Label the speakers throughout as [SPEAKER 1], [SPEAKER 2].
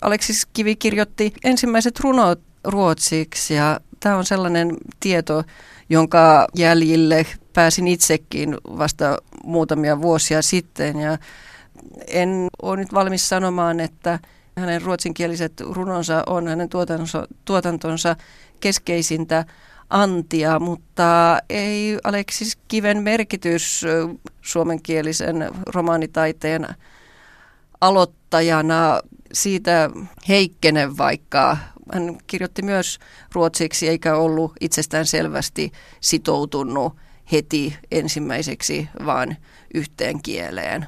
[SPEAKER 1] Aleksis Kivi kirjoitti ensimmäiset runot ruotsiksi ja tämä on sellainen tieto, jonka jäljille pääsin itsekin vasta muutamia vuosia sitten ja en ole nyt valmis sanomaan, että hänen ruotsinkieliset runonsa on hänen tuotantonsa, tuotantonsa keskeisintä antia, mutta ei Aleksis Kiven merkitys suomenkielisen romaanitaiteen aloittajana siitä heikkene, vaikka hän kirjoitti myös ruotsiksi eikä ollut itsestään selvästi sitoutunut heti ensimmäiseksi vaan yhteen kieleen.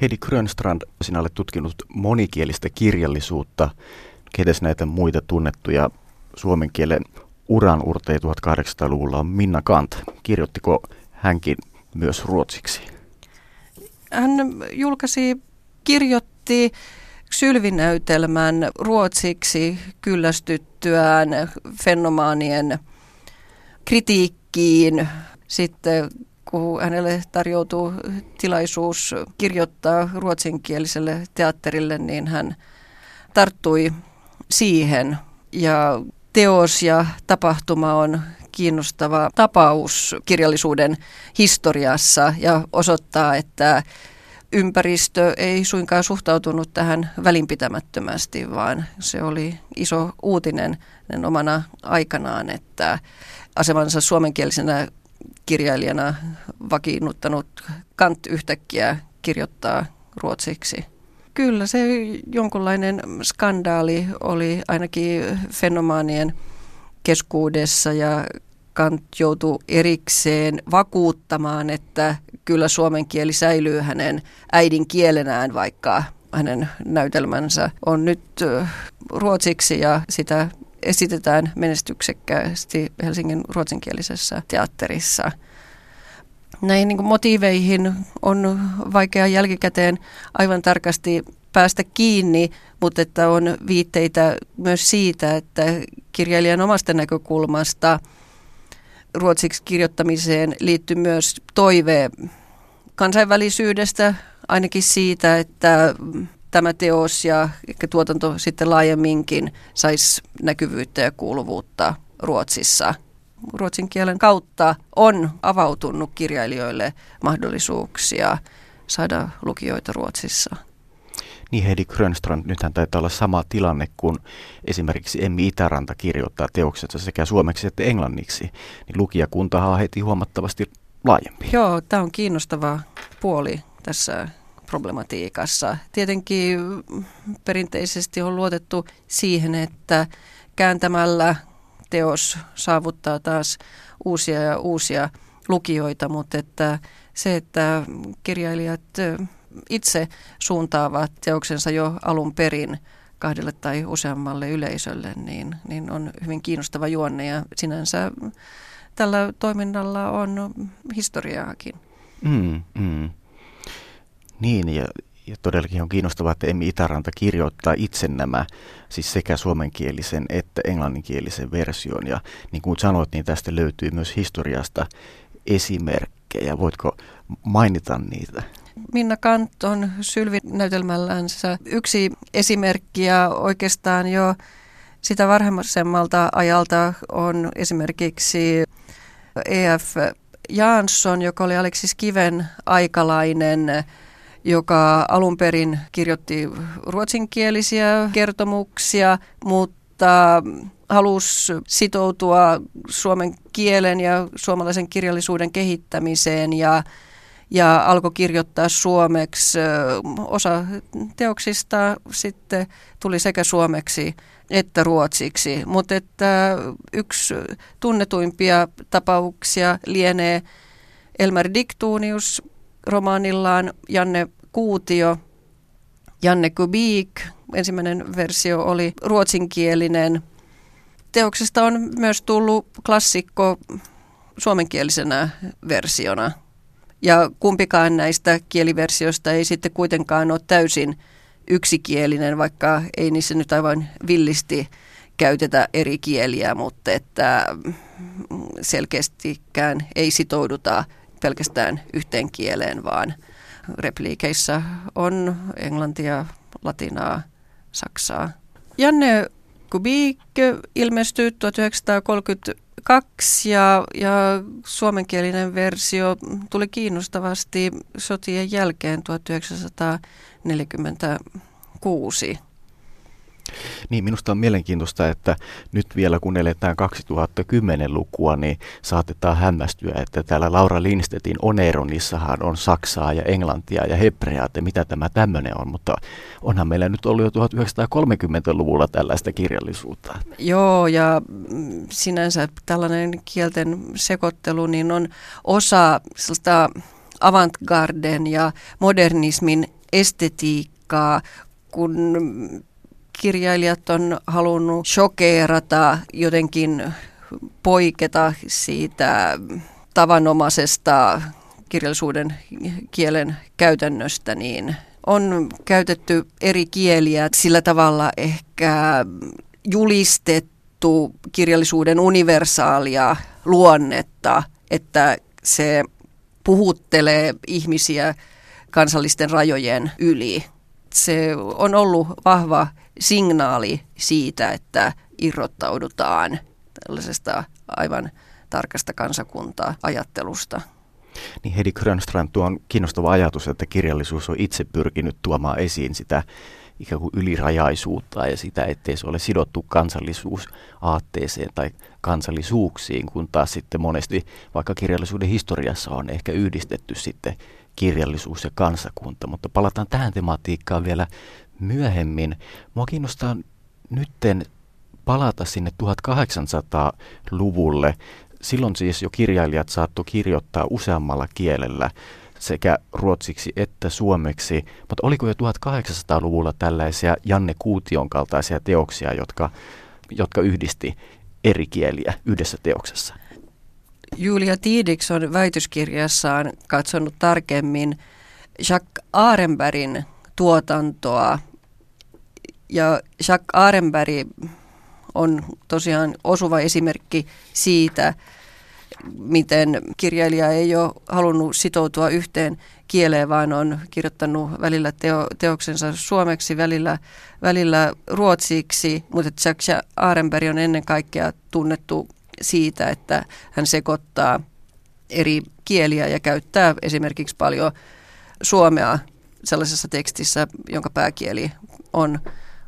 [SPEAKER 2] Hedi Grönstrand, sinä olet tutkinut monikielistä kirjallisuutta. Ketes näitä muita tunnettuja suomen kielen uranurteja 1800-luvulla on Minna Kant. Kirjoittiko hänkin myös ruotsiksi?
[SPEAKER 1] Hän julkaisi, kirjoitti sylvinäytelmän ruotsiksi kyllästyttyään fenomaanien kritiikkiin. Sitten kun hänelle tarjoutuu tilaisuus kirjoittaa ruotsinkieliselle teatterille, niin hän tarttui siihen. Ja teos ja tapahtuma on kiinnostava tapaus kirjallisuuden historiassa ja osoittaa, että ympäristö ei suinkaan suhtautunut tähän välinpitämättömästi, vaan se oli iso uutinen omana aikanaan, että asemansa suomenkielisenä kirjailijana vakiinnuttanut Kant yhtäkkiä kirjoittaa ruotsiksi. Kyllä se jonkunlainen skandaali oli ainakin fenomaanien keskuudessa ja Kant joutui erikseen vakuuttamaan, että kyllä suomen kieli säilyy hänen äidin kielenään, vaikka hänen näytelmänsä on nyt ruotsiksi ja sitä esitetään menestyksekkäästi Helsingin ruotsinkielisessä teatterissa. Näihin niin motiiveihin on vaikea jälkikäteen aivan tarkasti päästä kiinni, mutta että on viitteitä myös siitä, että kirjailijan omasta näkökulmasta ruotsiksi kirjoittamiseen liittyy myös toive kansainvälisyydestä, ainakin siitä, että tämä teos ja tuotanto sitten laajemminkin saisi näkyvyyttä ja kuuluvuutta Ruotsissa. Ruotsin kielen kautta on avautunut kirjailijoille mahdollisuuksia saada lukijoita Ruotsissa.
[SPEAKER 2] Niin Heidi Grönstrand, nythän taitaa olla sama tilanne, kun esimerkiksi Emmi Itäranta kirjoittaa teoksensa sekä suomeksi että englanniksi, niin lukijakunta on heti huomattavasti laajempi.
[SPEAKER 1] Joo, tämä on kiinnostava puoli tässä problematiikassa. Tietenkin perinteisesti on luotettu siihen, että kääntämällä teos saavuttaa taas uusia ja uusia lukijoita, mutta että se, että kirjailijat itse suuntaavat teoksensa jo alun perin kahdelle tai useammalle yleisölle, niin, niin on hyvin kiinnostava juonne ja sinänsä tällä toiminnalla on historiaakin.
[SPEAKER 2] Mm, mm. Niin, ja, ja todellakin on kiinnostavaa, että Emmi Itäranta kirjoittaa itse nämä, siis sekä suomenkielisen että englanninkielisen version. Ja niin kuin sanoit, niin tästä löytyy myös historiasta esimerkkejä. Voitko mainita niitä?
[SPEAKER 1] Minna Kant on Sylvi-näytelmällänsä yksi esimerkki ja oikeastaan jo sitä varhemmalta ajalta on esimerkiksi E.F. Jansson, joka oli Aleksis Kiven aikalainen joka alun perin kirjoitti ruotsinkielisiä kertomuksia, mutta halusi sitoutua suomen kielen ja suomalaisen kirjallisuuden kehittämiseen ja, ja alkoi kirjoittaa suomeksi. Osa teoksista sitten tuli sekä suomeksi että ruotsiksi, mutta että yksi tunnetuimpia tapauksia lienee Elmer Diktuunius romaanillaan Janne Kuutio, Janne Kubik. Ensimmäinen versio oli ruotsinkielinen. Teoksesta on myös tullut klassikko suomenkielisenä versiona. Ja kumpikaan näistä kieliversioista ei sitten kuitenkaan ole täysin yksikielinen, vaikka ei niissä nyt aivan villisti käytetä eri kieliä, mutta että selkeästikään ei sitouduta pelkästään yhteen kieleen, vaan repliikeissa on englantia, latinaa, saksaa. Janne Kubik ilmestyi 1932 ja, ja suomenkielinen versio tuli kiinnostavasti sotien jälkeen 1946.
[SPEAKER 2] Niin, minusta on mielenkiintoista, että nyt vielä kun eletään 2010-lukua, niin saatetaan hämmästyä, että täällä Laura Lindstedtin Oneronissahan on saksaa ja englantia ja hebreaa, että mitä tämä tämmöinen on, mutta onhan meillä nyt ollut jo 1930-luvulla tällaista kirjallisuutta.
[SPEAKER 1] Joo, ja sinänsä tällainen kielten sekoittelu niin on osa sellaista avantgarden ja modernismin estetiikkaa, kun kirjailijat on halunnut shokeerata, jotenkin poiketa siitä tavanomaisesta kirjallisuuden kielen käytännöstä, niin on käytetty eri kieliä sillä tavalla ehkä julistettu kirjallisuuden universaalia luonnetta, että se puhuttelee ihmisiä kansallisten rajojen yli. Se on ollut vahva signaali siitä, että irrottaudutaan tällaisesta aivan tarkasta kansakuntaa ajattelusta.
[SPEAKER 2] Niin Hedi Grönstrand, tuo on kiinnostava ajatus, että kirjallisuus on itse pyrkinyt tuomaan esiin sitä ikään kuin ylirajaisuutta ja sitä, ettei se ole sidottu kansallisuusaatteeseen tai kansallisuuksiin, kun taas sitten monesti vaikka kirjallisuuden historiassa on ehkä yhdistetty sitten kirjallisuus ja kansakunta. Mutta palataan tähän tematiikkaan vielä myöhemmin. Mua kiinnostaa nytten palata sinne 1800-luvulle. Silloin siis jo kirjailijat saatto kirjoittaa useammalla kielellä sekä ruotsiksi että suomeksi, mutta oliko jo 1800-luvulla tällaisia Janne Kuution kaltaisia teoksia, jotka, jotka yhdisti eri kieliä yhdessä teoksessa?
[SPEAKER 1] Julia Tiidix on väitöskirjassaan katsonut tarkemmin Jacques Arenbergin tuotantoa. Ja Jacques Arenberg on tosiaan osuva esimerkki siitä, miten kirjailija ei ole halunnut sitoutua yhteen kieleen, vaan on kirjoittanut välillä teo, teoksensa suomeksi, välillä, välillä ruotsiksi, mutta Jacques Arenberg on ennen kaikkea tunnettu siitä, että hän sekoittaa eri kieliä ja käyttää esimerkiksi paljon suomea sellaisessa tekstissä, jonka pääkieli on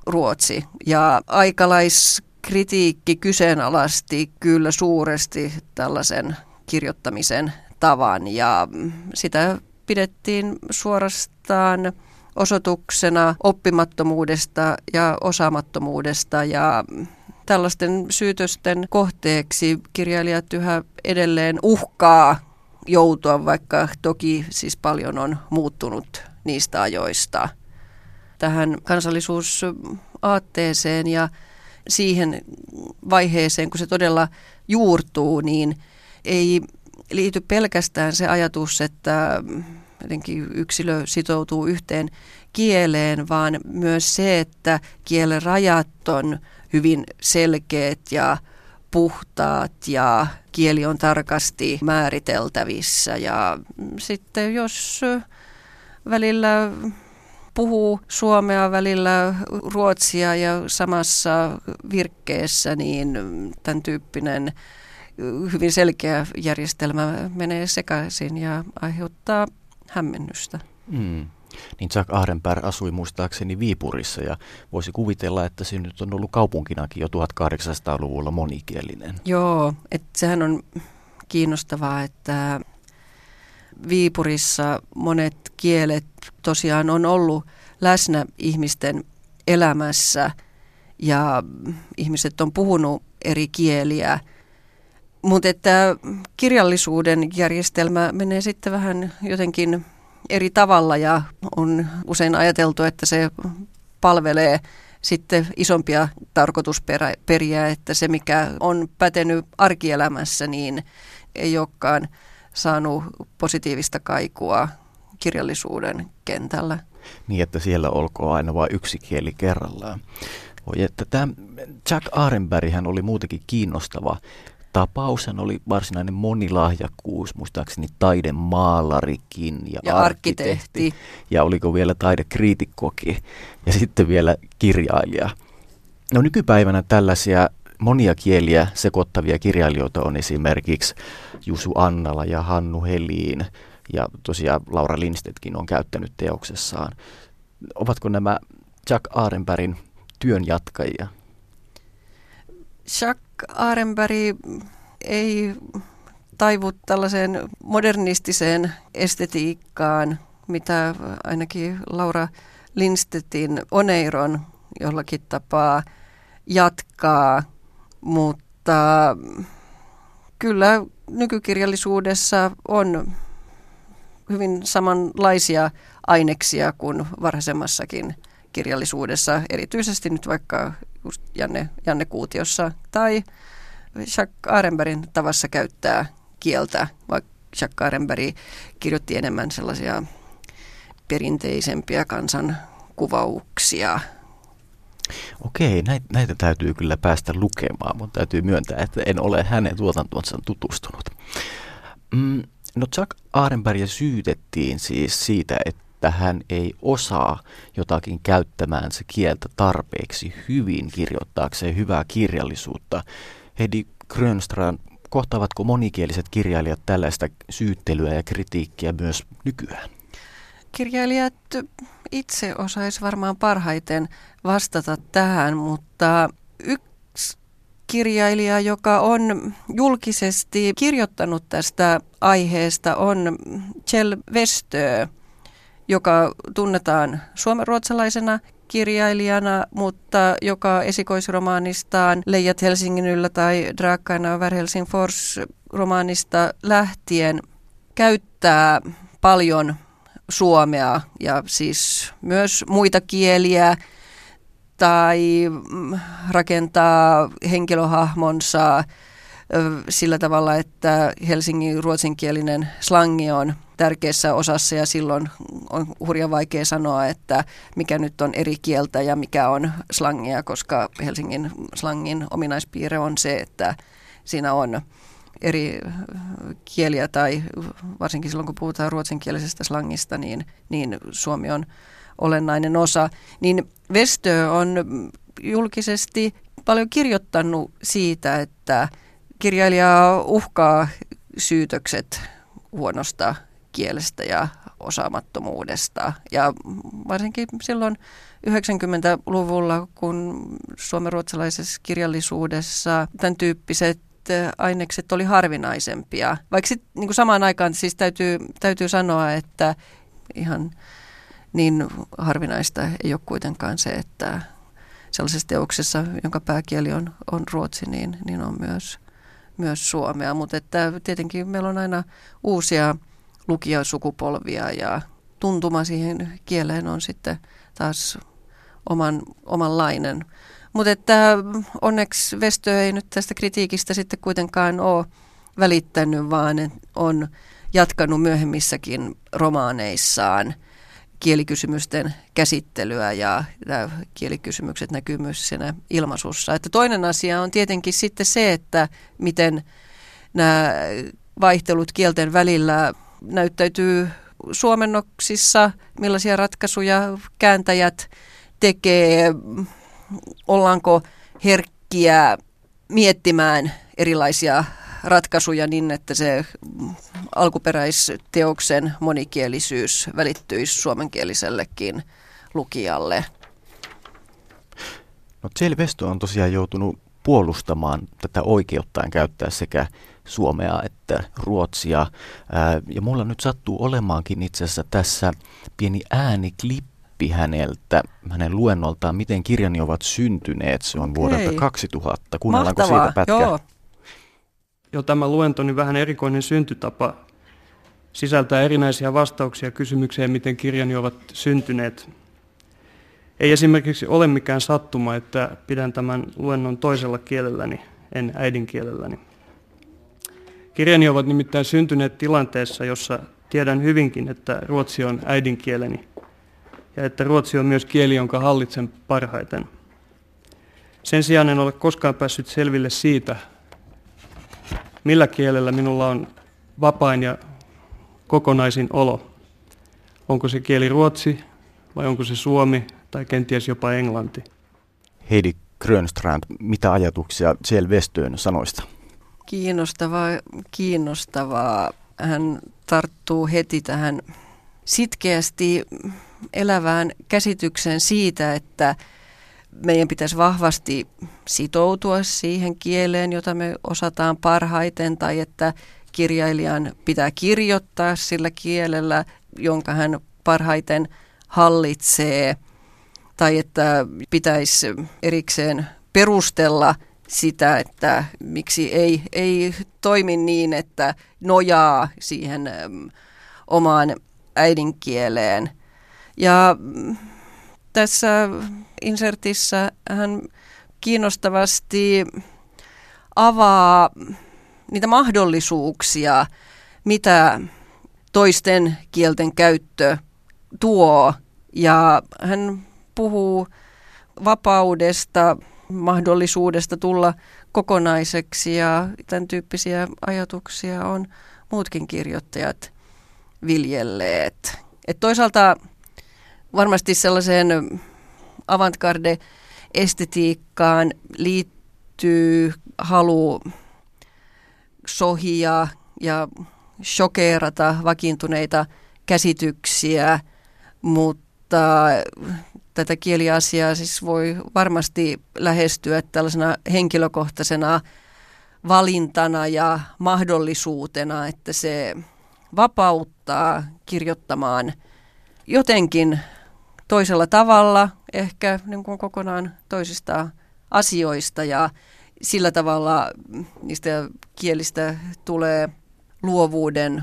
[SPEAKER 1] ruotsi. Ja aikalaiskritiikki kyseenalaisti kyllä suuresti tällaisen kirjoittamisen tavan ja sitä pidettiin suorastaan osoituksena oppimattomuudesta ja osaamattomuudesta ja tällaisten syytösten kohteeksi kirjailijat yhä edelleen uhkaa joutua, vaikka toki siis paljon on muuttunut niistä ajoista. Tähän kansallisuusaatteeseen ja siihen vaiheeseen, kun se todella juurtuu, niin ei liity pelkästään se ajatus, että jotenkin yksilö sitoutuu yhteen kieleen, vaan myös se, että kielen rajat on hyvin selkeät ja puhtaat ja kieli on tarkasti määriteltävissä. Ja sitten jos välillä puhuu suomea, välillä ruotsia ja samassa virkkeessä, niin tämän tyyppinen hyvin selkeä järjestelmä menee sekaisin ja aiheuttaa hämmennystä. Mm
[SPEAKER 2] niin Jack Ahrenberg asui muistaakseni Viipurissa ja voisi kuvitella, että se nyt on ollut kaupunkinakin jo 1800-luvulla monikielinen.
[SPEAKER 1] Joo, että sehän on kiinnostavaa, että Viipurissa monet kielet tosiaan on ollut läsnä ihmisten elämässä ja ihmiset on puhunut eri kieliä. Mutta että kirjallisuuden järjestelmä menee sitten vähän jotenkin eri tavalla ja on usein ajateltu, että se palvelee sitten isompia tarkoitusperiä, että se mikä on pätenyt arkielämässä, niin ei olekaan saanut positiivista kaikua kirjallisuuden kentällä.
[SPEAKER 2] Niin, että siellä olkoon aina vain yksi kieli kerrallaan. Voi että tämä Jack Arenberg hän oli muutenkin kiinnostava tapaus. Hän oli varsinainen monilahjakkuus, muistaakseni taidemaalarikin ja,
[SPEAKER 1] ja arkkitehti. arkkitehti.
[SPEAKER 2] Ja oliko vielä taidekriitikkokin ja sitten vielä kirjailija. No nykypäivänä tällaisia monia kieliä sekoittavia kirjailijoita on esimerkiksi Jusu Annala ja Hannu Heliin ja tosiaan Laura Lindstedtkin on käyttänyt teoksessaan. Ovatko nämä Jack Aarenbergin työn jatkajia?
[SPEAKER 1] Jack Aarenberg ei taivu tällaiseen modernistiseen estetiikkaan, mitä ainakin Laura Lindstedtin Oneiron jollakin tapaa jatkaa, mutta kyllä nykykirjallisuudessa on hyvin samanlaisia aineksia kuin varhaisemmassakin kirjallisuudessa, erityisesti nyt vaikka Janne, Janne Kuutiossa tai Jacques Arenbergin tavassa käyttää kieltä, vaikka Jacques Arenberg kirjoitti enemmän sellaisia perinteisempiä kansankuvauksia.
[SPEAKER 2] Okei, näitä, näitä täytyy kyllä päästä lukemaan, mutta täytyy myöntää, että en ole hänen tuotantonsa tutustunut. Mm, no Jack Arenbergia syytettiin siis siitä, että hän ei osaa jotakin käyttämäänsä kieltä tarpeeksi hyvin kirjoittaakseen hyvää kirjallisuutta. Hedi Grönstrand, kohtaavatko monikieliset kirjailijat tällaista syyttelyä ja kritiikkiä myös nykyään?
[SPEAKER 1] Kirjailijat itse osais varmaan parhaiten vastata tähän, mutta yksi kirjailija, joka on julkisesti kirjoittanut tästä aiheesta, on Kjell Westö, joka tunnetaan suomenruotsalaisena kirjailijana, mutta joka esikoisromaanistaan Leijat Helsingin yllä tai Draakkaina over Helsingfors romaanista lähtien käyttää paljon suomea ja siis myös muita kieliä tai mm, rakentaa henkilöhahmonsa sillä tavalla, että Helsingin ruotsinkielinen slangi on tärkeässä osassa ja silloin on hurjan vaikea sanoa, että mikä nyt on eri kieltä ja mikä on slangia, koska Helsingin slangin ominaispiirre on se, että siinä on eri kieliä tai varsinkin silloin kun puhutaan ruotsinkielisestä slangista, niin, niin suomi on olennainen osa. Niin Vestö on julkisesti paljon kirjoittanut siitä, että kirjailija uhkaa syytökset huonosta kielestä ja osaamattomuudesta. Ja varsinkin silloin 90-luvulla, kun suomenruotsalaisessa kirjallisuudessa tämän tyyppiset ainekset oli harvinaisempia. Vaikka sitten niin samaan aikaan siis täytyy, täytyy sanoa, että ihan niin harvinaista ei ole kuitenkaan se, että sellaisessa teoksessa, jonka pääkieli on, on ruotsi, niin, niin on myös, myös suomea. Mutta että tietenkin meillä on aina uusia lukijasukupolvia ja tuntuma siihen kieleen on sitten taas oman, omanlainen. Mutta että onneksi Vestö ei nyt tästä kritiikistä sitten kuitenkaan ole välittänyt, vaan on jatkanut myöhemmissäkin romaaneissaan kielikysymysten käsittelyä ja kielikysymykset näkyy myös siinä ilmaisussa. Että toinen asia on tietenkin sitten se, että miten nämä vaihtelut kielten välillä näyttäytyy suomennoksissa, millaisia ratkaisuja kääntäjät tekee, ollaanko herkkiä miettimään erilaisia ratkaisuja niin, että se alkuperäisteoksen monikielisyys välittyisi suomenkielisellekin lukijalle.
[SPEAKER 2] No Vesto on tosiaan joutunut puolustamaan tätä oikeuttaan käyttää sekä suomea että ruotsia. Ja mulla nyt sattuu olemaankin itse asiassa tässä pieni ääniklippi häneltä, hänen luennoltaan, miten kirjani ovat syntyneet. Se on Okei. vuodelta 2000. Kuunnellaanko Mahtavaa. siitä pätkä?
[SPEAKER 3] Joo. Jo tämä luentoni vähän erikoinen syntytapa sisältää erinäisiä vastauksia kysymykseen, miten kirjani ovat syntyneet. Ei esimerkiksi ole mikään sattuma, että pidän tämän luennon toisella kielelläni, en äidinkielelläni. Kirjani ovat nimittäin syntyneet tilanteessa, jossa tiedän hyvinkin, että ruotsi on äidinkieleni ja että ruotsi on myös kieli, jonka hallitsen parhaiten. Sen sijaan en ole koskaan päässyt selville siitä, millä kielellä minulla on vapain ja kokonaisin olo. Onko se kieli ruotsi vai onko se suomi tai kenties jopa englanti?
[SPEAKER 2] Heidi Grönstrand, mitä ajatuksia Kjell Westön sanoista?
[SPEAKER 1] Kiinnostavaa, kiinnostavaa. Hän tarttuu heti tähän sitkeästi elävään käsitykseen siitä, että meidän pitäisi vahvasti sitoutua siihen kieleen, jota me osataan parhaiten, tai että kirjailijan pitää kirjoittaa sillä kielellä, jonka hän parhaiten hallitsee, tai että pitäisi erikseen perustella sitä, että miksi ei, ei toimi niin, että nojaa siihen äm, omaan äidinkieleen. Ja mm, tässä insertissä hän kiinnostavasti avaa niitä mahdollisuuksia, mitä toisten kielten käyttö tuo. Ja hän puhuu vapaudesta, mahdollisuudesta tulla kokonaiseksi ja tämän tyyppisiä ajatuksia on muutkin kirjoittajat viljelleet. Et toisaalta varmasti sellaiseen avantgarde-estetiikkaan liittyy halu sohia ja shokeerata vakiintuneita käsityksiä, mutta tätä kieliasiaa siis voi varmasti lähestyä tällaisena henkilökohtaisena valintana ja mahdollisuutena, että se vapauttaa kirjoittamaan jotenkin toisella tavalla, ehkä niin kuin kokonaan toisista asioista ja sillä tavalla niistä kielistä tulee luovuuden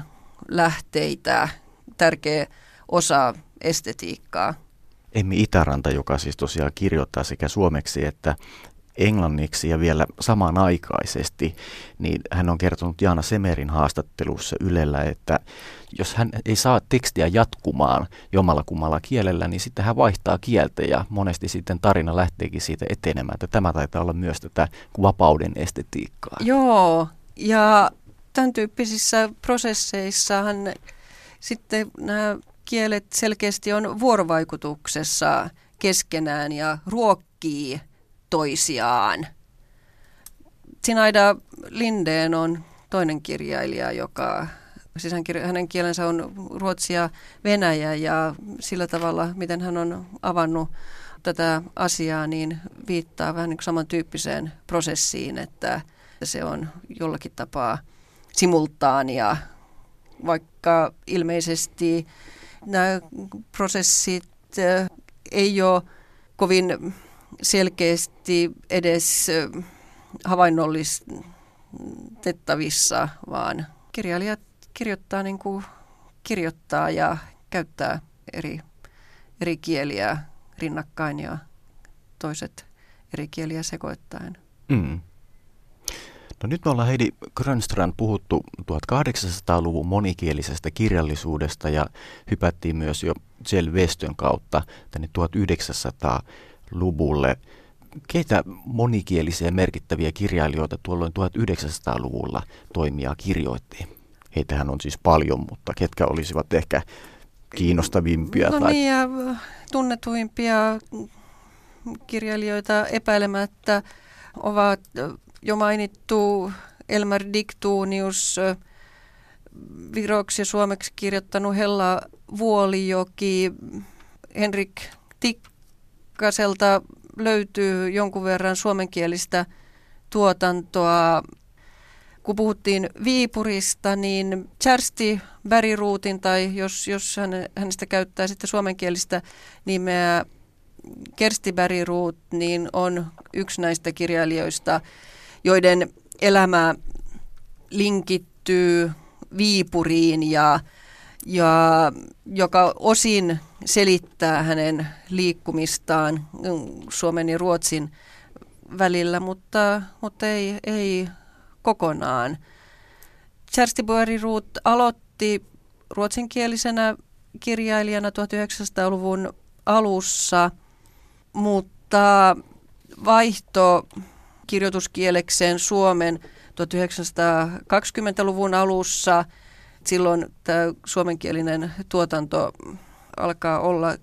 [SPEAKER 1] lähteitä, tärkeä osa estetiikkaa.
[SPEAKER 2] Emmi Itäranta, joka siis tosiaan kirjoittaa sekä suomeksi että englanniksi ja vielä samanaikaisesti, niin hän on kertonut Jaana Semerin haastattelussa Ylellä, että jos hän ei saa tekstiä jatkumaan jomalla kummalla kielellä, niin sitten hän vaihtaa kieltä ja monesti sitten tarina lähteekin siitä etenemään. Että tämä taitaa olla myös tätä vapauden estetiikkaa.
[SPEAKER 1] Joo, ja tämän tyyppisissä prosesseissahan sitten nämä kielet selkeästi on vuorovaikutuksessa keskenään ja ruokkii toisiaan. Sinaida Lindeen on toinen kirjailija, joka, siis hän, hänen kielensä on ruotsi ja venäjä ja sillä tavalla, miten hän on avannut tätä asiaa, niin viittaa vähän niin samantyyppiseen prosessiin, että se on jollakin tapaa simultaania, vaikka ilmeisesti nämä prosessit eh, ei ole kovin selkeästi edes havainnollistettavissa, vaan kirjailijat kirjoittaa niin kuin kirjoittaa ja käyttää eri, eri kieliä rinnakkain ja toiset eri kieliä sekoittaen. Mm.
[SPEAKER 2] No nyt me ollaan Heidi Grönstrand puhuttu 1800-luvun monikielisestä kirjallisuudesta ja hypättiin myös jo Jell Westön kautta tänne 1900 luvulle. Keitä monikielisiä merkittäviä kirjailijoita tuolloin 1900-luvulla toimia kirjoitti? Heitähän on siis paljon, mutta ketkä olisivat ehkä kiinnostavimpia?
[SPEAKER 1] No tai... niin, ja tunnetuimpia kirjailijoita epäilemättä ovat jo mainittu Elmar Diktuunius, viroksi ja suomeksi kirjoittanut Hella Vuolijoki, Henrik Tikka, Pakkaselta löytyy jonkun verran suomenkielistä tuotantoa. Kun puhuttiin Viipurista, niin Charsti Bäriruutin, tai jos, jos hän, hänestä käyttää sitten suomenkielistä nimeä Kersti Bäriruut, niin on yksi näistä kirjailijoista, joiden elämä linkittyy Viipuriin ja, ja joka osin selittää hänen liikkumistaan Suomen ja Ruotsin välillä, mutta, mutta ei, ei kokonaan. Kersti Bueriruut aloitti ruotsinkielisenä kirjailijana 1900-luvun alussa, mutta vaihto kirjoituskielekseen suomen 1920-luvun alussa. Silloin tämä suomenkielinen tuotanto alkaa olla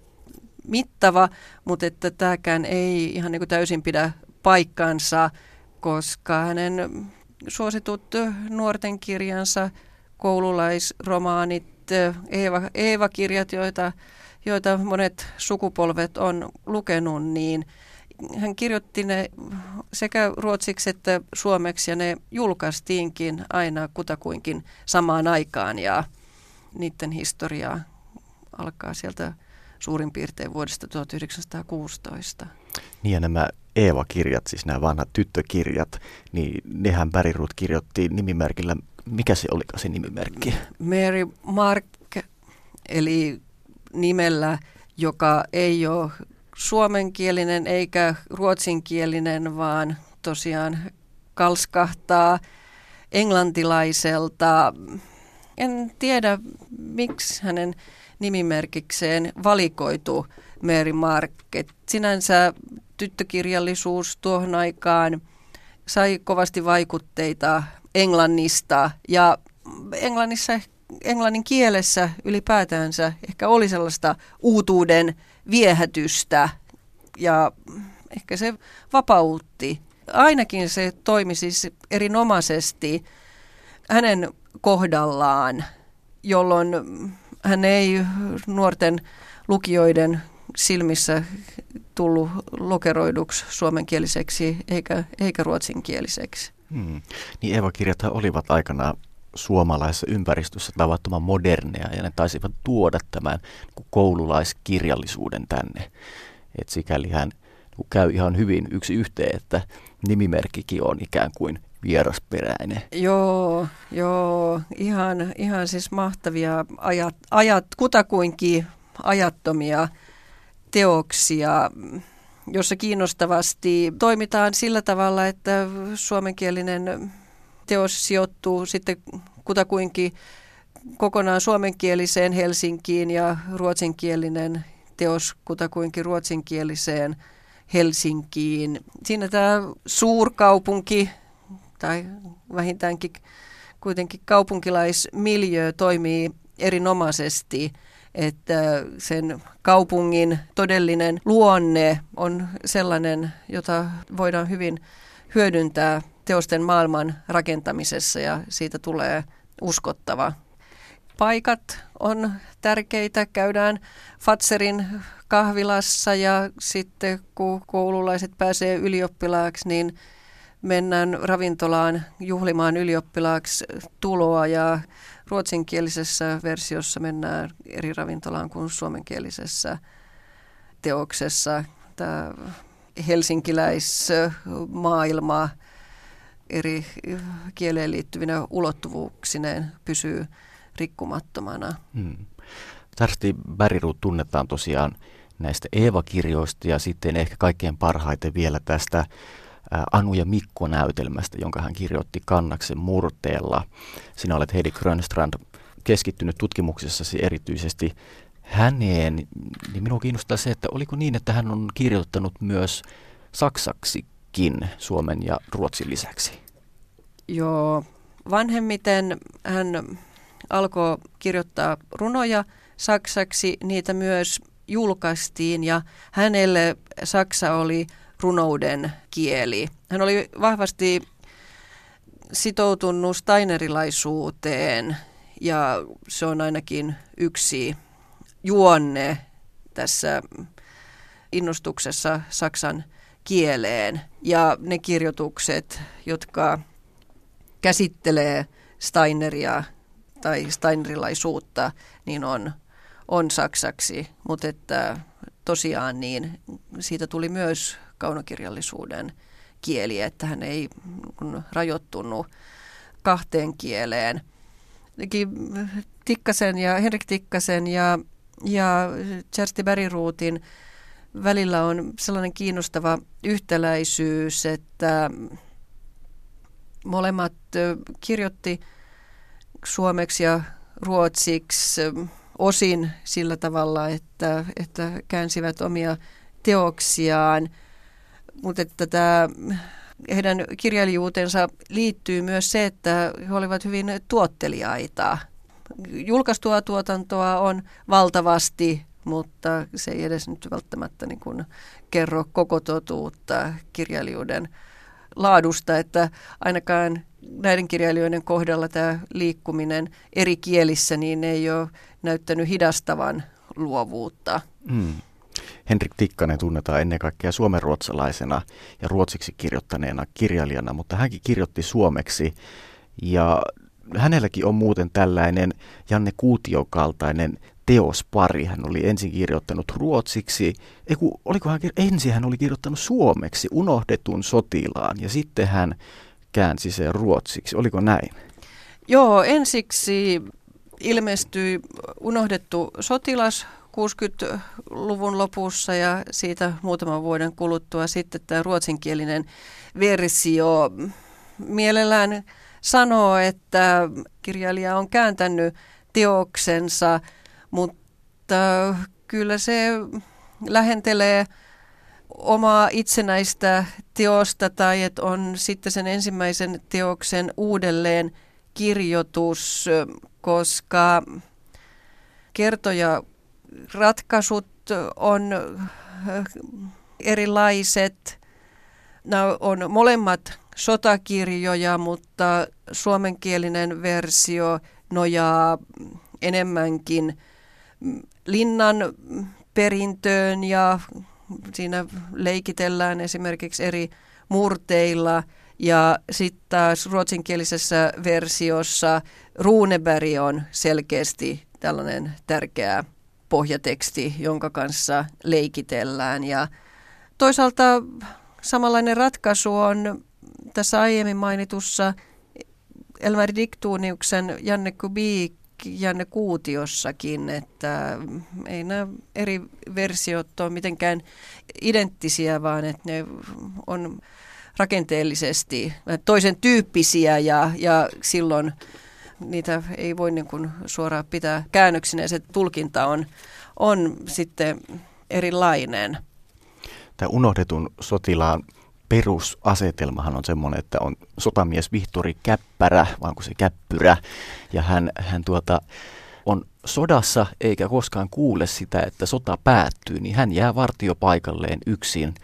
[SPEAKER 1] mittava, mutta että tämäkään ei ihan niin kuin täysin pidä paikkansa, koska hänen suositut nuorten kirjansa, koululaisromaanit, Eeva, Eeva-kirjat, joita, joita monet sukupolvet on lukenut, niin hän kirjoitti ne sekä ruotsiksi että suomeksi ja ne julkaistiinkin aina kutakuinkin samaan aikaan ja niiden historiaa alkaa sieltä suurin piirtein vuodesta 1916.
[SPEAKER 2] Niin ja nämä Eeva-kirjat, siis nämä vanhat tyttökirjat, niin nehän Bärirut kirjoitti nimimerkillä, mikä se oli se nimimerkki?
[SPEAKER 1] Mary Mark, eli nimellä, joka ei ole suomenkielinen eikä ruotsinkielinen, vaan tosiaan kalskahtaa englantilaiselta. En tiedä, miksi hänen nimimerkikseen valikoitu Mary Market. Sinänsä tyttökirjallisuus tuohon aikaan sai kovasti vaikutteita Englannista ja Englannissa, englannin kielessä ylipäätänsä ehkä oli sellaista uutuuden viehätystä ja ehkä se vapautti. Ainakin se toimi siis erinomaisesti hänen kohdallaan, jolloin hän ei nuorten lukijoiden silmissä tullut lokeroiduksi suomenkieliseksi eikä, eikä ruotsinkieliseksi. Hmm.
[SPEAKER 2] Niin Eeva-kirjat olivat aikanaan suomalaisessa ympäristössä tavattoman moderneja ja ne taisivat tuoda tämän niin koululaiskirjallisuuden tänne. Et sikäli hän niin käy ihan hyvin yksi yhteen, että nimimerkkikin on ikään kuin vierasperäinen.
[SPEAKER 1] Joo, joo, ihan, ihan siis mahtavia ajat, ajat kutakuinkin ajattomia teoksia, jossa kiinnostavasti toimitaan sillä tavalla, että suomenkielinen teos sijoittuu sitten kutakuinkin kokonaan suomenkieliseen Helsinkiin ja ruotsinkielinen teos kutakuinkin ruotsinkieliseen Helsinkiin. Siinä tämä suurkaupunki tai vähintäänkin kuitenkin kaupunkilaismiljö toimii erinomaisesti, että sen kaupungin todellinen luonne on sellainen, jota voidaan hyvin hyödyntää teosten maailman rakentamisessa ja siitä tulee uskottava. Paikat on tärkeitä. Käydään Fatserin kahvilassa ja sitten kun koululaiset pääsee ylioppilaaksi, niin mennään ravintolaan juhlimaan ylioppilaaksi tuloa ja ruotsinkielisessä versiossa mennään eri ravintolaan kuin suomenkielisessä teoksessa. Tämä helsinkiläismaailma eri kieleen liittyvinä ulottuvuuksineen pysyy rikkumattomana. Hmm.
[SPEAKER 2] Tarsti Bärirut tunnetaan tosiaan näistä Eeva-kirjoista ja sitten ehkä kaikkein parhaiten vielä tästä Anu ja Mikko-näytelmästä, jonka hän kirjoitti Kannaksen murteella. Sinä olet Heidi Grönstrand keskittynyt tutkimuksessasi erityisesti häneen, niin minua kiinnostaa se, että oliko niin, että hän on kirjoittanut myös saksaksikin Suomen ja Ruotsin lisäksi?
[SPEAKER 1] Joo, vanhemmiten hän alkoi kirjoittaa runoja saksaksi, niitä myös julkaistiin ja hänelle saksa oli runouden kieli. Hän oli vahvasti sitoutunut steinerilaisuuteen ja se on ainakin yksi juonne tässä innostuksessa saksan kieleen. Ja ne kirjoitukset, jotka käsittelee Steineria tai Steinerilaisuutta, niin on, on saksaksi. Mutta että tosiaan niin siitä tuli myös kaunokirjallisuuden kieli, että hän ei rajoittunut kahteen kieleen. Tikkasen ja Henrik Tikkasen ja, ja Kersti Beriruutin välillä on sellainen kiinnostava yhtäläisyys, että molemmat kirjoitti suomeksi ja ruotsiksi osin sillä tavalla, että, että käänsivät omia teoksiaan – mutta että tämä heidän kirjailijuutensa liittyy myös se, että he olivat hyvin tuotteliaita. Julkaistua tuotantoa on valtavasti, mutta se ei edes nyt välttämättä niin kuin kerro koko totuutta kirjailijuuden laadusta, että ainakaan näiden kirjailijoiden kohdalla tämä liikkuminen eri kielissä niin ei ole näyttänyt hidastavan luovuutta. Mm.
[SPEAKER 2] Henrik Tikkanen tunnetaan ennen kaikkea suomenruotsalaisena ja ruotsiksi kirjoittaneena kirjailijana, mutta hänkin kirjoitti suomeksi ja hänelläkin on muuten tällainen Janne Kuution kaltainen teospari. Hän oli ensin kirjoittanut ruotsiksi, ei kun, oliko hän, ensin hän oli kirjoittanut suomeksi unohdetun sotilaan ja sitten hän käänsi sen ruotsiksi. Oliko näin?
[SPEAKER 1] Joo, ensiksi ilmestyi unohdettu sotilas 60-luvun lopussa ja siitä muutaman vuoden kuluttua sitten tämä ruotsinkielinen versio mielellään sanoo, että kirjailija on kääntänyt teoksensa, mutta kyllä se lähentelee omaa itsenäistä teosta tai että on sitten sen ensimmäisen teoksen uudelleen kirjoitus, koska kertoja ratkaisut on erilaiset. Nämä on molemmat sotakirjoja, mutta suomenkielinen versio nojaa enemmänkin linnan perintöön ja siinä leikitellään esimerkiksi eri murteilla ja sitten taas ruotsinkielisessä versiossa Runeberg on selkeästi tällainen tärkeä pohjateksti, jonka kanssa leikitellään. Ja toisaalta samanlainen ratkaisu on tässä aiemmin mainitussa Elmari Diktuuniuksen Janne Kubik Janne Kuutiossakin, että ei nämä eri versiot ole mitenkään identtisiä, vaan että ne on rakenteellisesti toisen tyyppisiä ja, ja silloin niitä ei voi niin kuin suoraan pitää käännöksinä ja se tulkinta on, on sitten erilainen.
[SPEAKER 2] Tämä unohdetun sotilaan perusasetelmahan on semmoinen, että on sotamies Vihtori Käppärä, vaan kuin se käppyrä, ja hän, hän tuota, on sodassa eikä koskaan kuule sitä, että sota päättyy, niin hän jää vartiopaikalleen yksin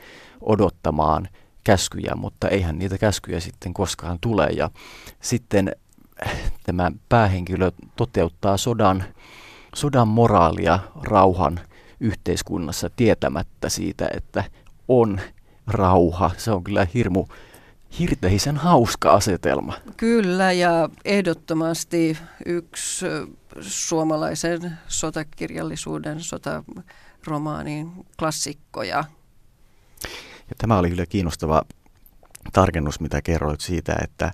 [SPEAKER 2] odottamaan käskyjä, mutta eihän niitä käskyjä sitten koskaan tule. Ja sitten tämä päähenkilö toteuttaa sodan, sodan moraalia rauhan yhteiskunnassa tietämättä siitä, että on rauha. Se on kyllä hirmu hirteisen hauska asetelma.
[SPEAKER 1] Kyllä ja ehdottomasti yksi suomalaisen sotakirjallisuuden, sotaromaanin klassikkoja.
[SPEAKER 2] Ja tämä oli kyllä kiinnostava tarkennus, mitä kerroit siitä, että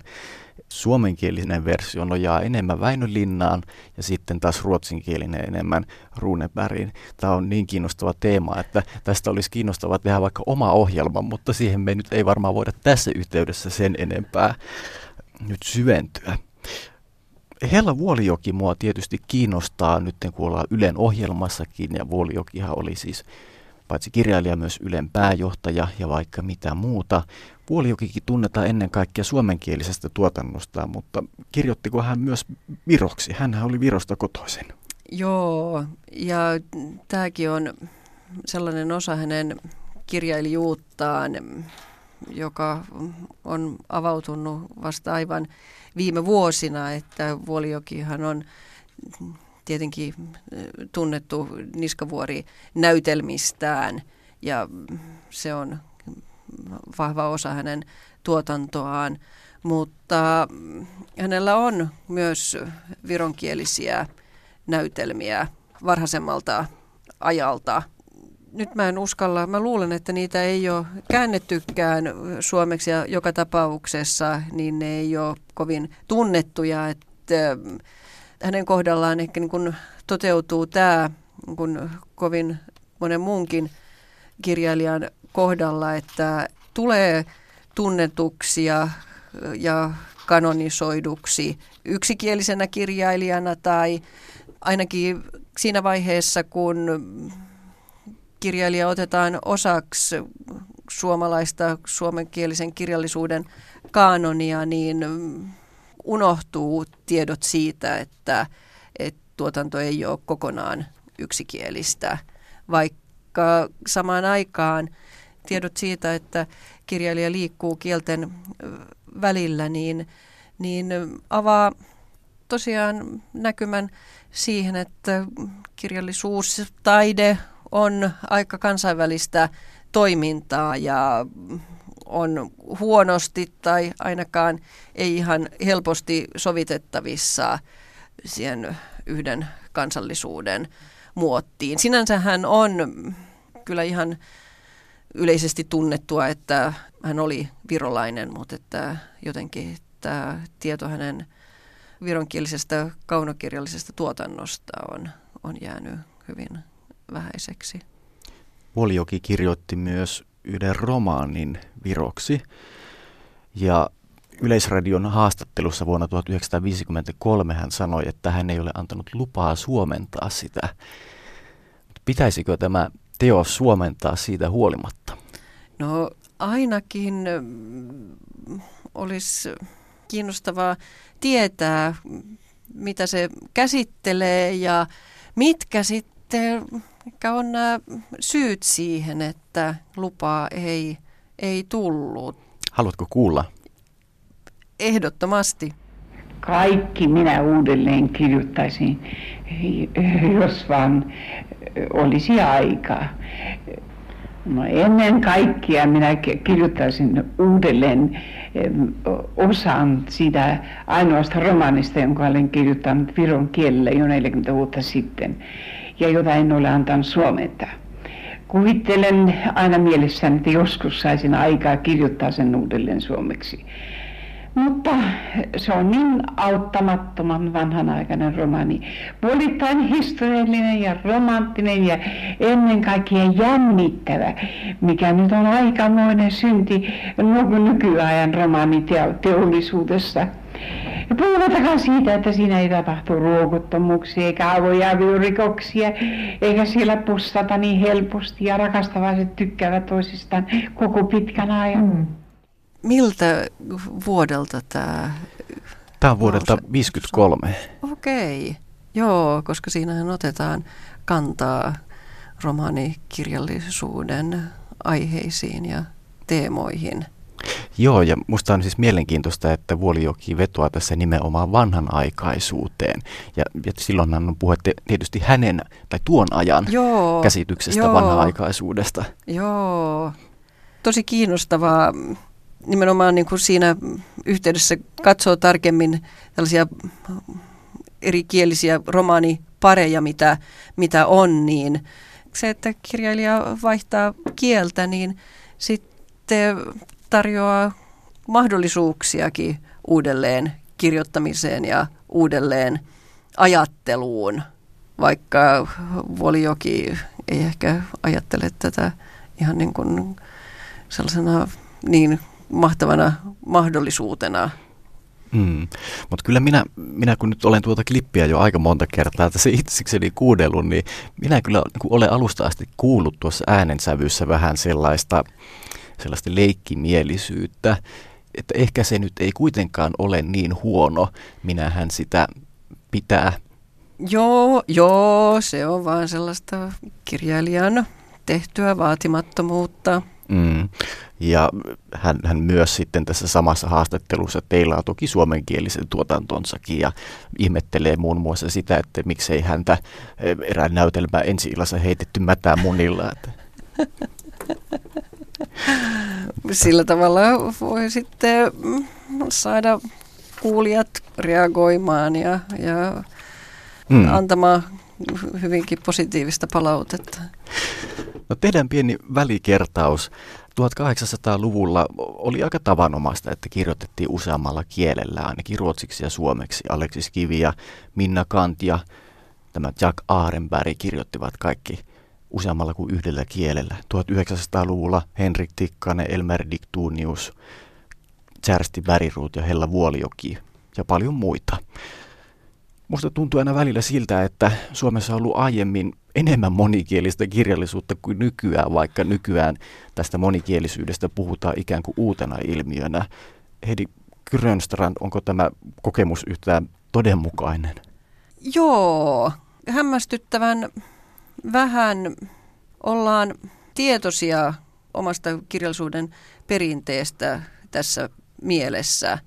[SPEAKER 2] suomenkielinen versio nojaa enemmän Väinölinnaan ja sitten taas ruotsinkielinen enemmän Runebergiin. Tämä on niin kiinnostava teema, että tästä olisi kiinnostava tehdä vaikka oma ohjelma, mutta siihen me nyt ei varmaan voida tässä yhteydessä sen enempää nyt syventyä. Hella Vuolijoki mua tietysti kiinnostaa nyt kun ollaan Ylen ohjelmassakin ja Vuolijokihan oli siis paitsi kirjailija myös Ylen pääjohtaja ja vaikka mitä muuta. Puolijokikin tunnetaan ennen kaikkea suomenkielisestä tuotannosta, mutta kirjoittiko hän myös viroksi? Hän oli Virosta kotoisin.
[SPEAKER 1] Joo, ja tämäkin on sellainen osa hänen kirjailijuuttaan, joka on avautunut vasta aivan viime vuosina, että Vuolijokihan on tietenkin tunnettu Niskavuori näytelmistään ja se on vahva osa hänen tuotantoaan, mutta hänellä on myös vironkielisiä näytelmiä varhaisemmalta ajalta. Nyt mä en uskalla, mä luulen, että niitä ei ole käännettykään suomeksi ja joka tapauksessa, niin ne ei ole kovin tunnettuja, että hänen kohdallaan ehkä niin kuin toteutuu tämä niin kuin kovin monen muunkin kirjailijan kohdalla, että tulee tunnetuksia ja kanonisoiduksi yksikielisenä kirjailijana tai ainakin siinä vaiheessa, kun kirjailija otetaan osaksi suomalaista suomenkielisen kirjallisuuden kaanonia, niin unohtuu tiedot siitä, että, että tuotanto ei ole kokonaan yksikielistä, vaikka samaan aikaan tiedot siitä, että kirjailija liikkuu kielten välillä, niin, niin avaa tosiaan näkymän siihen, että kirjallisuus, taide on aika kansainvälistä toimintaa ja on huonosti tai ainakaan ei ihan helposti sovitettavissa siihen yhden kansallisuuden muottiin. Sinänsä hän on kyllä ihan yleisesti tunnettua, että hän oli virolainen, mutta että jotenkin tämä tieto hänen vironkielisestä kaunokirjallisesta tuotannosta on, on jäänyt hyvin vähäiseksi.
[SPEAKER 2] Vuolijoki kirjoitti myös yhden romaanin viroksi. Ja Yleisradion haastattelussa vuonna 1953 hän sanoi, että hän ei ole antanut lupaa suomentaa sitä. Pitäisikö tämä teos suomentaa siitä huolimatta?
[SPEAKER 1] No ainakin mm, olisi kiinnostavaa tietää, mitä se käsittelee ja mitkä sitten mikä on nämä syyt siihen, että lupaa ei, ei tullut.
[SPEAKER 2] Haluatko kuulla?
[SPEAKER 1] Ehdottomasti.
[SPEAKER 4] Kaikki minä uudelleen kirjoittaisin, jos vaan olisi aikaa. No ennen kaikkea minä kirjoittaisin uudelleen osan siitä ainoasta romanista, jonka olen kirjoittanut viron kielellä jo 40 vuotta sitten ja jota en ole antanut suomentaa. Kuvittelen aina mielessäni, että joskus saisin aikaa kirjoittaa sen uudelleen suomeksi. Mutta se on niin auttamattoman vanhanaikainen romaani. Puolittain historiallinen ja romanttinen ja ennen kaikkea jännittävä, mikä nyt on aikamoinen synti nykyajan romaaniteollisuudessa. Ja puhumattakaan siitä, että siinä ei tapahtu ruokottomuuksia eikä avojaviorikoksia, eikä siellä pustata niin helposti ja rakastavaiset tykkäävät toisistaan koko pitkän ajan. Mm.
[SPEAKER 1] Miltä vuodelta tämä?
[SPEAKER 2] Tämä on vuodelta 1953.
[SPEAKER 1] Okei, okay. joo, koska siinähän otetaan kantaa romaanikirjallisuuden aiheisiin ja teemoihin –
[SPEAKER 2] Joo, ja musta on siis mielenkiintoista, että Vuolijoki vetoaa tässä nimenomaan vanhanaikaisuuteen. Ja, ja silloinhan on puhe tietysti hänen tai tuon ajan joo, käsityksestä joo, vanhanaikaisuudesta.
[SPEAKER 1] Joo, tosi kiinnostavaa nimenomaan niin kuin siinä yhteydessä katsoo tarkemmin tällaisia erikielisiä romaanipareja, mitä, mitä on, niin se, että kirjailija vaihtaa kieltä, niin sitten tarjoaa mahdollisuuksiakin uudelleen kirjoittamiseen ja uudelleen ajatteluun, vaikka Vuolijoki ei ehkä ajattele tätä ihan niin kuin sellaisena niin mahtavana mahdollisuutena.
[SPEAKER 2] Mm. Mutta kyllä minä, minä, kun nyt olen tuota klippiä jo aika monta kertaa tässä itsekseni kuudellut, niin minä kyllä niin olen alusta asti kuullut tuossa äänensävyssä vähän sellaista sellaista leikkimielisyyttä, että ehkä se nyt ei kuitenkaan ole niin huono, minähän sitä pitää.
[SPEAKER 1] Joo, joo, se on vaan sellaista kirjailijan tehtyä vaatimattomuutta.
[SPEAKER 2] Mm. Ja hän, hän myös sitten tässä samassa haastattelussa teilaa toki suomenkielisen tuotantonsakin ja ihmettelee muun muassa sitä, että miksei häntä eh, erään näytelmä ensi heitetty mätää munilla. Että.
[SPEAKER 1] Sillä tavalla voi sitten saada kuulijat reagoimaan ja, ja hmm. antamaan hyvinkin positiivista palautetta.
[SPEAKER 2] No tehdään pieni välikertaus. 1800-luvulla oli aika tavanomaista, että kirjoitettiin useammalla kielellä, ainakin ruotsiksi ja suomeksi. Aleksis Kivi ja Minna Kant ja tämä Jack Aarenberg kirjoittivat kaikki useammalla kuin yhdellä kielellä. 1900-luvulla Henrik Tikkanen, Elmer Dictunius, Tjärsti Väriruut ja Hella Vuolijoki ja paljon muita. Musta tuntuu aina välillä siltä, että Suomessa on ollut aiemmin enemmän monikielistä kirjallisuutta kuin nykyään, vaikka nykyään tästä monikielisyydestä puhutaan ikään kuin uutena ilmiönä. Heidi Grönstrand, onko tämä kokemus yhtään todenmukainen?
[SPEAKER 1] Joo, hämmästyttävän vähän ollaan tietoisia omasta kirjallisuuden perinteestä tässä mielessä,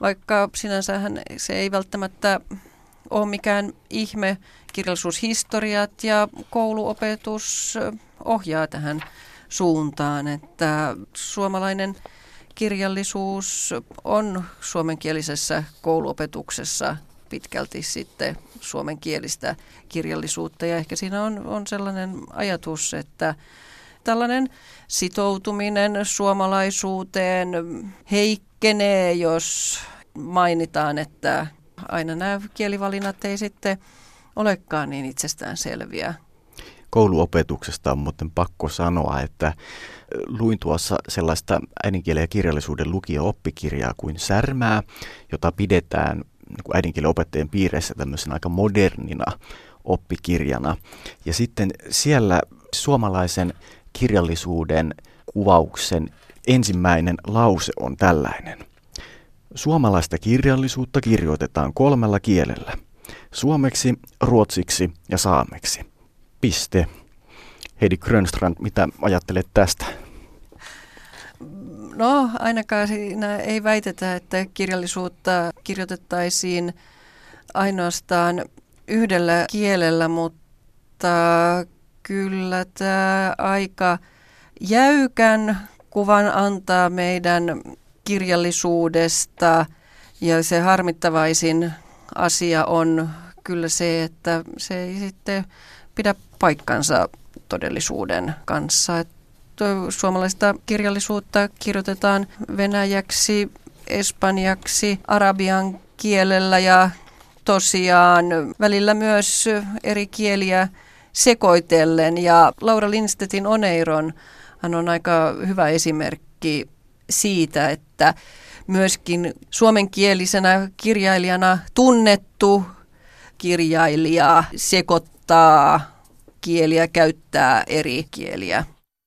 [SPEAKER 1] vaikka sinänsähän se ei välttämättä ole mikään ihme. Kirjallisuushistoriat ja kouluopetus ohjaa tähän suuntaan, että suomalainen kirjallisuus on suomenkielisessä kouluopetuksessa pitkälti sitten suomenkielistä kirjallisuutta. Ja ehkä siinä on, on sellainen ajatus, että tällainen sitoutuminen suomalaisuuteen heikkenee, jos mainitaan, että aina nämä kielivalinnat ei sitten olekaan niin itsestään selviä.
[SPEAKER 2] Kouluopetuksesta on muuten pakko sanoa, että luin tuossa sellaista äidinkielen ja kirjallisuuden lukio-oppikirjaa kuin Särmää, jota pidetään niin äidinkielen opettajien piireissä tämmöisenä aika modernina oppikirjana. Ja sitten siellä suomalaisen kirjallisuuden kuvauksen ensimmäinen lause on tällainen. Suomalaista kirjallisuutta kirjoitetaan kolmella kielellä. Suomeksi, ruotsiksi ja saameksi. Piste. Heidi Grönstrand, mitä ajattelet tästä?
[SPEAKER 1] No ainakaan siinä ei väitetä, että kirjallisuutta kirjoitettaisiin ainoastaan yhdellä kielellä, mutta kyllä tämä aika jäykän kuvan antaa meidän kirjallisuudesta ja se harmittavaisin asia on kyllä se, että se ei sitten pidä paikkansa todellisuuden kanssa. Että suomalaista kirjallisuutta kirjoitetaan venäjäksi, espanjaksi, arabian kielellä ja tosiaan välillä myös eri kieliä sekoitellen. Ja Laura Lindstedtin Oneiron hän on aika hyvä esimerkki siitä, että myöskin suomenkielisenä kirjailijana tunnettu kirjailija sekoittaa kieliä, käyttää eri kieliä.